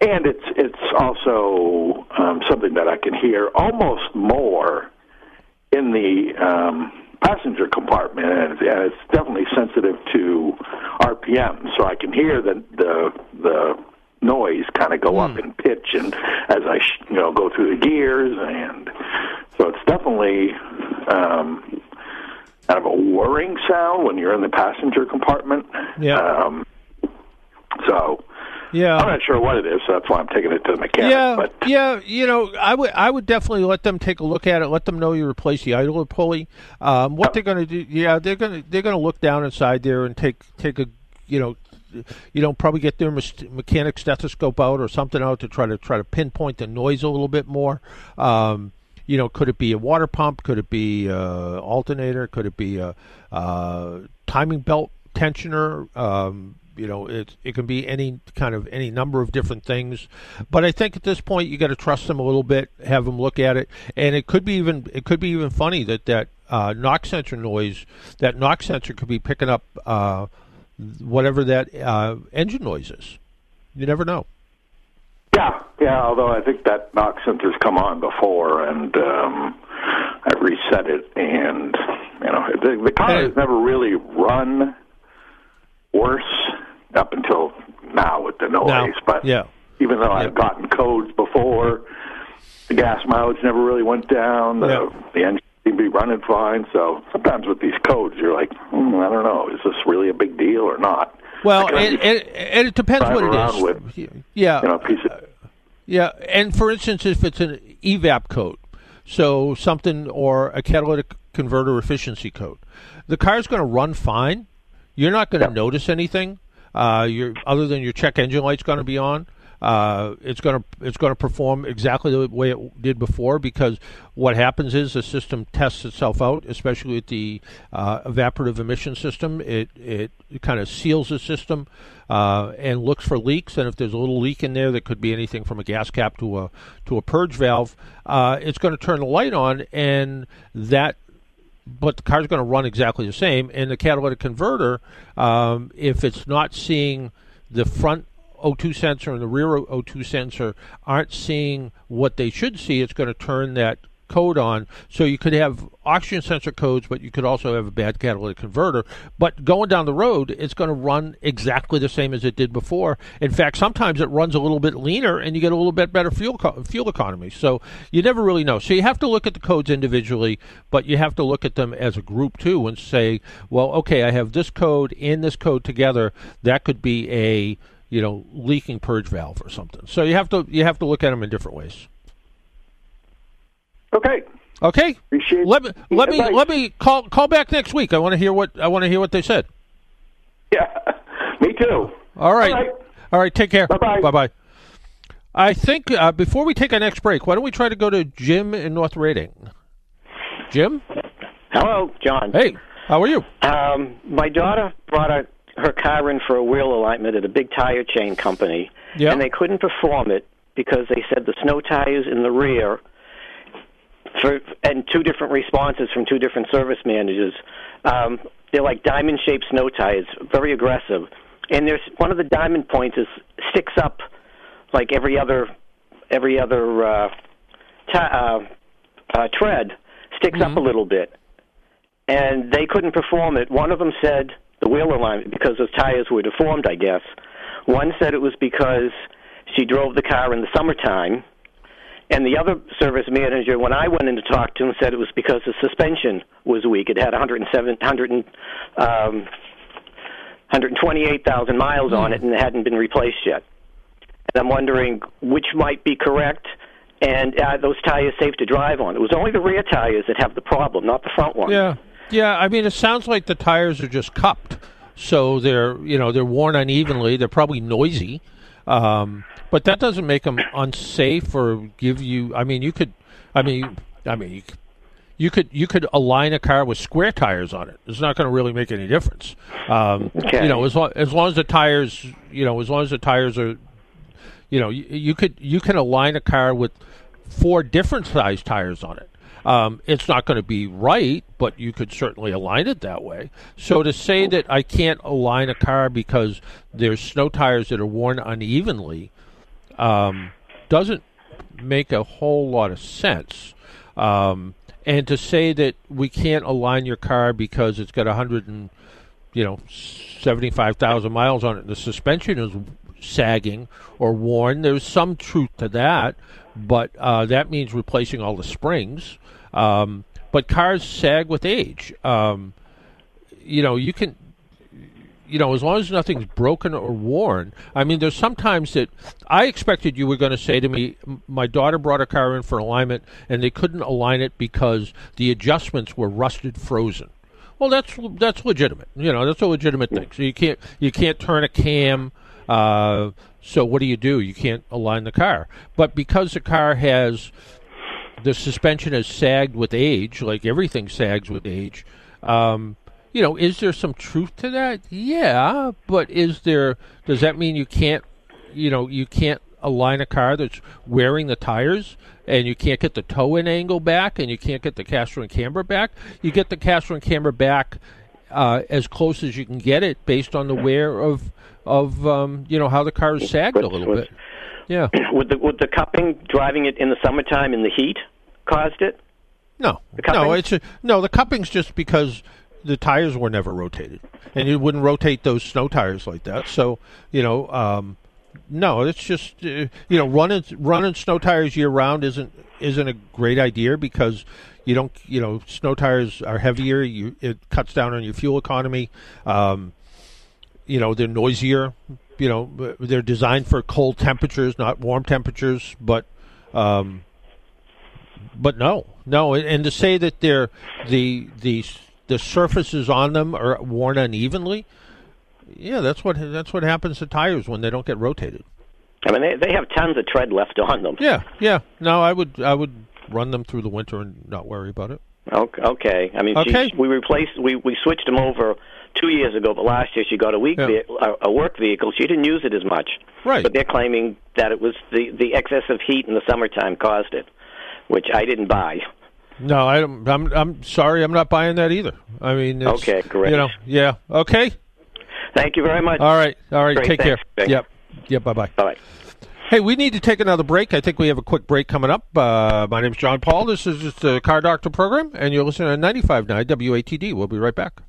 and it's it's also um, something that I can hear almost more in the um, passenger compartment, and it's, and it's definitely sensitive to RPM, so I can hear the the the noise kind of go up in pitch, and as I sh- you know go through the gears, and so it's definitely. Um, Kind of a whirring sound when you're in the passenger compartment. Yeah. Um, so Yeah. I'm not sure what it is, so that's why I'm taking it to the mechanic. Yeah, But yeah, you know, I would I would definitely let them take a look at it. Let them know you replace the idler pulley. Um, what they're going to do? Yeah, they're going to they're going to look down inside there and take take a you know. You know, probably get their mechanic stethoscope out or something out to try to try to pinpoint the noise a little bit more. Um, you know, could it be a water pump? Could it be a alternator? Could it be a, uh timing belt tensioner? Um, you know, it it can be any kind of any number of different things. But I think at this point you got to trust them a little bit, have them look at it, and it could be even it could be even funny that that uh, knock sensor noise that knock sensor could be picking up uh, whatever that uh, engine noise is. You never know. Yeah, yeah. Although I think that knock sensor's come on before, and um, I reset it, and you know the, the car has never really run worse up until now with the noise. Now, but yeah. even though I've gotten codes before, the gas mileage never really went down. The, Yeah. the engine seemed to be running fine. So sometimes with these codes, you're like, hmm, I don't know, is this really a big deal or not? Well, and, and, and it depends what it is. with, yeah, you know, piece of Yeah, and for instance, if it's an evap code, so something or a catalytic converter efficiency code, the car's going to run fine. You're not going to notice anything. Uh, you're other than your check engine light's going to be on. Uh, it's going to it's going to perform exactly the way it did before because what happens is the system tests itself out, especially with the uh, evaporative emission system. It it, kind of seals the system uh, and looks for leaks. And if there's a little leak in there, that could be anything from a gas cap to a to a purge valve. Uh, it's going to turn the light on, and that but the car's going to run exactly the same. And the catalytic converter, um, if it's not seeing the front O2 sensor and the rear O2 sensor aren't seeing what they should see, it's going to turn that code on. So you could have oxygen sensor codes, but you could also have a bad catalytic converter. But going down the road, it's going to run exactly the same as it did before. In fact, sometimes it runs a little bit leaner, and you get a little bit better fuel co- fuel economy. So you never really know. So you have to look at the codes individually, but you have to look at them as a group too, and say, well, okay, I have this code and this code together. That could be a you know leaking purge valve or something. So you have to you have to look at them in different ways. Okay. Okay. Appreciate let me the let me let me call call back next week. I want to hear what I want to hear what they said. Yeah, me too. All right. All right. All right. Take care. Bye-bye. Bye bye. I think uh, before we take our next break, why don't we try to go to Jim in North Reading? Jim. Hello, John. Hey, how are you? Um, my daughter brought a, her car in for a wheel alignment at a big tire chain company, Yeah. and they couldn't perform it because they said the snow tires in the rear, for and two different responses from two different service managers. Um, they're like diamond-shaped snow tires, very aggressive, and there's one of the diamond points is sticks up like every other every other uh, ti uh, uh, tread sticks up a little bit and they couldn't perform it. One of them said the wheel alignment because those tires were deformed, I guess. One said it was because she drove the car in the summertime, and the other service manager, when I went in to talk to him, said it was because the suspension was weak. It had 107, 100 um, 128,000 miles on it, and it hadn't been replaced yet. And I'm wondering which might be correct. And are those tires safe to drive on? It was only the rear tires that have the problem, not the front ones. Yeah, yeah. I mean, it sounds like the tires are just cupped, so they're you know they're worn unevenly. They're probably noisy, um, but that doesn't make them unsafe or give you. I mean, you could. I mean, I mean, you, you could you could align a car with square tires on it. It's not going to really make any difference. Um, Okay. You know, as long as long as the tires, you know, as long as the tires are you know, you, you could you can align a car with four different size tires on it. Um, it's not going to be right, but you could certainly align it that way. So to say that I can't align a car because there's snow tires that are worn unevenly um, doesn't make a whole lot of sense. Um, and to say that we can't align your car because it's got a hundred and you know seventy five thousand miles on it, and the suspension is sagging or worn. There's some truth to that, but uh, that means replacing all the springs. Um, but cars sag with age. Um, you know, you can you know, as long as nothing's broken or worn. I mean, there's sometimes that I expected you were going to say to me, my daughter brought a car in for alignment and they couldn't align it because the adjustments were rusted frozen. Well, that's that's legitimate. You know, that's a legitimate thing. So you can't you can't turn a cam. Uh, so what do you do? You can't align the car. But because the car has the suspension has sagged with age, like everything sags with age. Um, you know, is there some truth to that? Yeah, but is there? Does that mean you can't? You know, you can't align a car that's wearing the tires, and you can't get the toe in angle back, and you can't get the caster and camber back. You get the caster and camber back uh, as close as you can get it, based on the wear of of um, you know how the car is sagged a little bit. Yeah. Would the would the cupping driving it in the summertime in the heat caused it? No, The no, it's a, no. The cupping's just because the tires were never rotated, and you wouldn't rotate those snow tires like that. So you know, um, no, it's just uh, you know, running running snow tires year round isn't isn't a great idea because you don't you know snow tires are heavier. You it cuts down on your fuel economy. Um, you know, they're noisier. You know, they're designed for cold temperatures, not warm temperatures. But um, but no, no, and, to say that they're the the the surfaces on them are worn unevenly, yeah, that's what that's what happens to tires when they don't get rotated. I mean, they they have tons of tread left on them. Yeah, yeah. No, I would I would run them through the winter and not worry about it. Okay. okay. I mean, Okay. She, we replaced we we switched them over two years ago, but last year she got a week Yeah. ve- a, a work vehicle. She didn't use it as much. Right. But they're claiming that it was the the excessive heat in the summertime caused it, which I didn't buy. No, I don't, I'm I'm sorry, I'm not buying that either. I mean, it's, Okay, great. You know, yeah, okay. Thank you very much. All right, all right. Great, take care. thanks. Thanks. Yep, yep. Bye bye. Bye. Hey, we need to take another break. I think we have a quick break coming up. Uh, my is John Paul. This is just the Car Doctor program, and you're listening to 95.9 WATD. We'll be right back.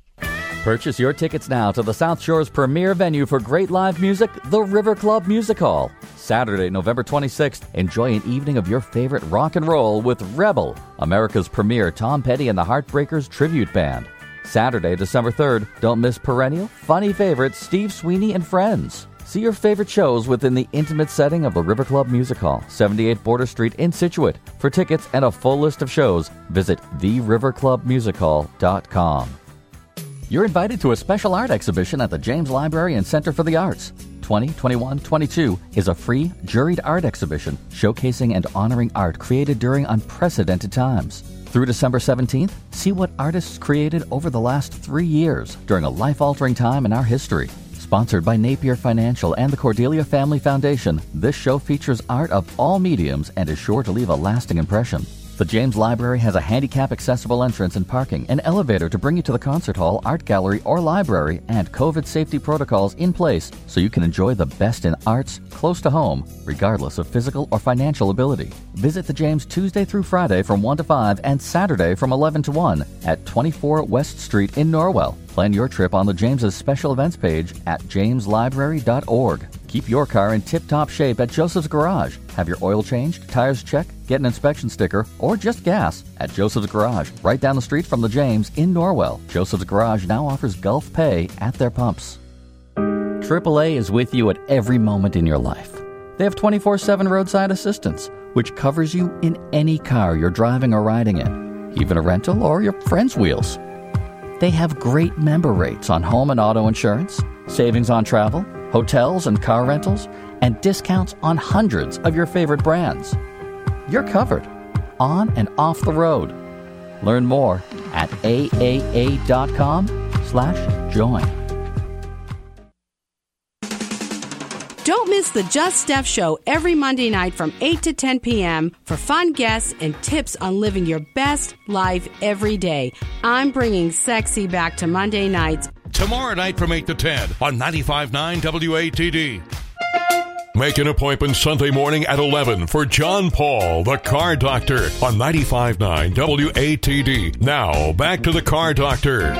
Purchase your tickets now to the South Shore's premier venue for great live music, the River Club Music Hall. Saturday, November 26th, enjoy an evening of your favorite rock and roll with Rebel, America's premier Tom Petty and the Heartbreakers tribute band. Saturday, December 3rd, don't miss perennial, funny favorites Steve Sweeney and Friends. See your favorite shows within the intimate setting of the River Club Music Hall, 78 Border Street in Scituate. For tickets and a full list of shows, visit theriverclubmusichall.com. You're invited to a special art exhibition at the James Library and Center for the Arts. 2021 22 is a free juried art exhibition showcasing and honoring art created during unprecedented times. Through December 17th, see what artists created over the last three years during a life altering time in our history. Sponsored by Napier Financial and the Cordelia Family Foundation, this show features art of all mediums and is sure to leave a lasting impression. The James Library has a handicap accessible entrance and parking, an elevator to bring you to the concert hall, art gallery, or library, and COVID safety protocols in place so you can enjoy the best in arts close to home, regardless of physical or financial ability. Visit the James Tuesday through Friday from 1 to 5 and Saturday from 11 to 1 at 24 West Street in Norwell. Plan your trip on the James's special events page at jameslibrary.org. Keep your car in tip top shape at Joseph's Garage. Have your oil changed, tires checked, get an inspection sticker, or just gas at Joseph's Garage, right down the street from the James in Norwell. Joseph's Garage now offers Gulf Pay at their pumps. AAA is with you at every moment in your life. They have 24 7 roadside assistance, which covers you in any car you're driving or riding in, even a rental or your friend's wheels. They have great member rates on home and auto insurance, savings on travel, hotels and car rentals, and discounts on hundreds of your favorite brands. You're covered on and off the road. Learn more at aaa.com slash join. Don't miss the Just Steph Show every Monday night from 8 to 10 p.m. for fun guests and tips on living your best life every day. I'm bringing sexy back to Monday nights. Tomorrow night from 8 to 10 on 95.9 WATD. Make an appointment Sunday morning at 11 for John Paul, the car doctor, on 95.9 WATD. Now, back to the car doctor.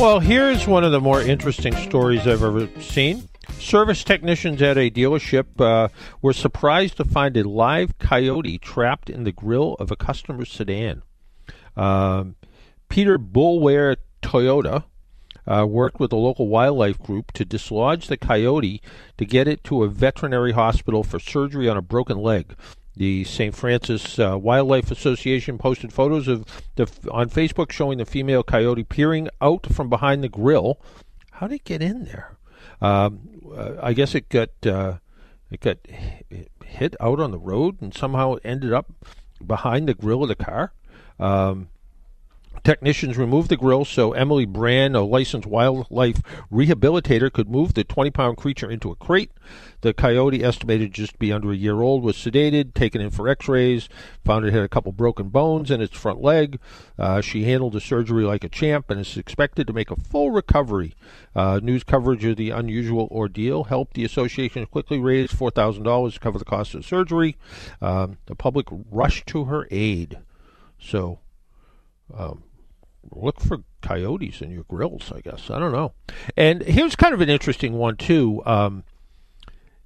Well, here's one of the more interesting stories I've ever seen. Service technicians at a dealership uh, were surprised to find a live coyote trapped in the grill of a customer's sedan. Um, Peter Boulware Toyota uh, worked with a local wildlife group to dislodge the coyote to get it to a veterinary hospital for surgery on a broken leg. The St. Francis uh, Wildlife Association posted photos of the on Facebook showing the female coyote peering out from behind the grill. How did it get in there? Um, uh, I guess it got uh, it got hit out on the road and somehow it ended up behind the grill of the car. Um, Technicians removed the grill so Emily Brand, a licensed wildlife rehabilitator, could move the 20 pound creature into a crate. The coyote, estimated just to be under a year old, was sedated, taken in for x rays, found it had a couple broken bones in its front leg. Uh, she handled the surgery like a champ and is expected to make a full recovery. Uh, news coverage of the unusual ordeal helped the association quickly raise $4,000 to cover the cost of surgery. Um, the public rushed to her aid. So, um, look for coyotes in your grills, I guess. I don't know. And here's kind of an interesting one, too. Um,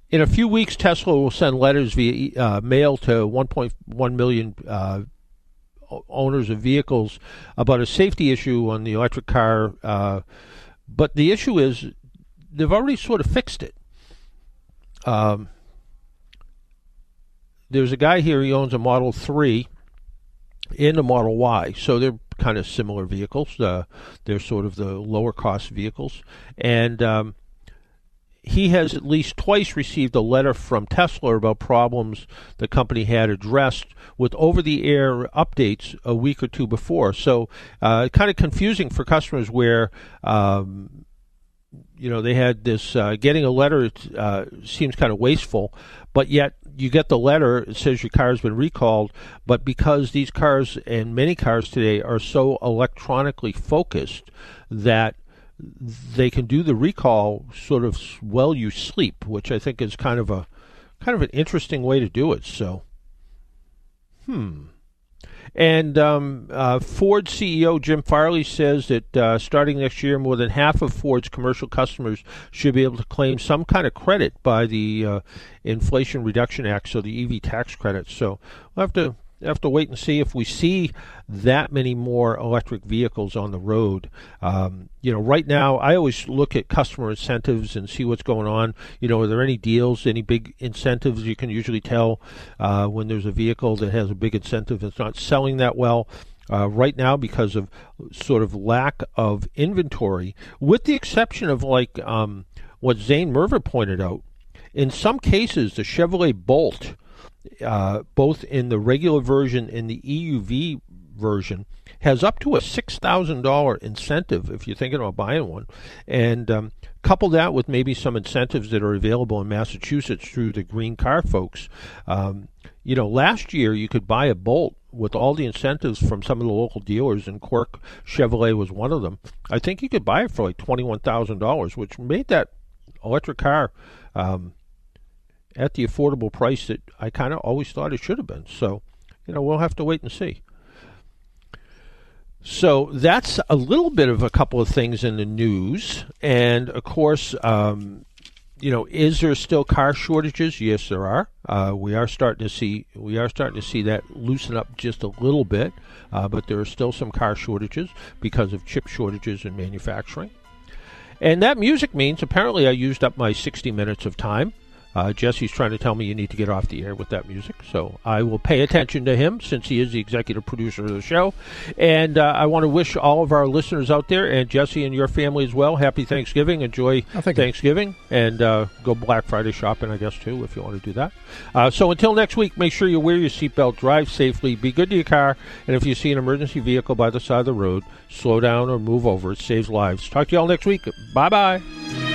in a few weeks, Tesla will send letters via uh, mail to 1.1 million uh, owners of vehicles about a safety issue on the electric car. Uh, but the issue is they've already sort of fixed it. Um, there's a guy here, he owns a Model 3 and a Model Y. So they're kind of similar vehicles. Uh, they're sort of the lower cost vehicles. And um, he has at least twice received a letter from Tesla about problems the company had addressed with over the air updates a week or two before. So, uh, kind of confusing for customers where. Um, you know, they had this uh, getting a letter uh, seems kind of wasteful, but yet you get the letter, it says your car has been recalled, but because these cars and many cars today are so electronically focused that they can do the recall sort of while you sleep, which I think is kind of a kind of an interesting way to do it. So, hmm. And um, uh, Ford CEO Jim Farley says that uh, starting next year, more than half of Ford's commercial customers should be able to claim some kind of credit by the uh, Inflation Reduction Act, so the EV tax credit. So we'll have to have to wait and see if we see that many more electric vehicles on the road. Um, you know, right now, I always look at customer incentives and see what's going on. You know, are there any deals, any big incentives? You can usually tell uh, when there's a vehicle that has a big incentive that's not selling that well. Uh, right now, because of sort of lack of inventory, with the exception of like um, what Zane Merva pointed out, in some cases, the Chevrolet Bolt uh, both in the regular version and the EUV version, has up to a six thousand dollar incentive if you're thinking about buying one, and um, couple that with maybe some incentives that are available in Massachusetts through the Green Car folks. Um, you know, last year you could buy a Bolt with all the incentives from some of the local dealers, and Quirk Chevrolet was one of them. I think you could buy it for like twenty one thousand dollars, which made that electric car. Um, at the affordable price that I kind of always thought it should have been. So, you know, we'll have to wait and see. So that's a little bit of a couple of things in the news, and of course, um, you know, is there still car shortages? Yes, there are. Uh, we are starting to see we are starting to see that loosen up just a little bit, uh, but there are still some car shortages because of chip shortages in manufacturing. And that music means apparently I used up my 60 minutes of time. Uh, Jesse's trying to tell me you need to get off the air with that music, so I will pay attention to him since he is the executive producer of the show. And uh, I want to wish all of our listeners out there and Jesse and your family as well happy Thanksgiving. Enjoy Oh, thank you. Thanksgiving and uh, go Black Friday shopping, I guess, too, if you want to do that. Uh, so until next week, make sure you wear your seatbelt, drive safely, be good to your car, and if you see an emergency vehicle by the side of the road, slow down or move over. It saves lives. Talk to you all next week. Bye bye.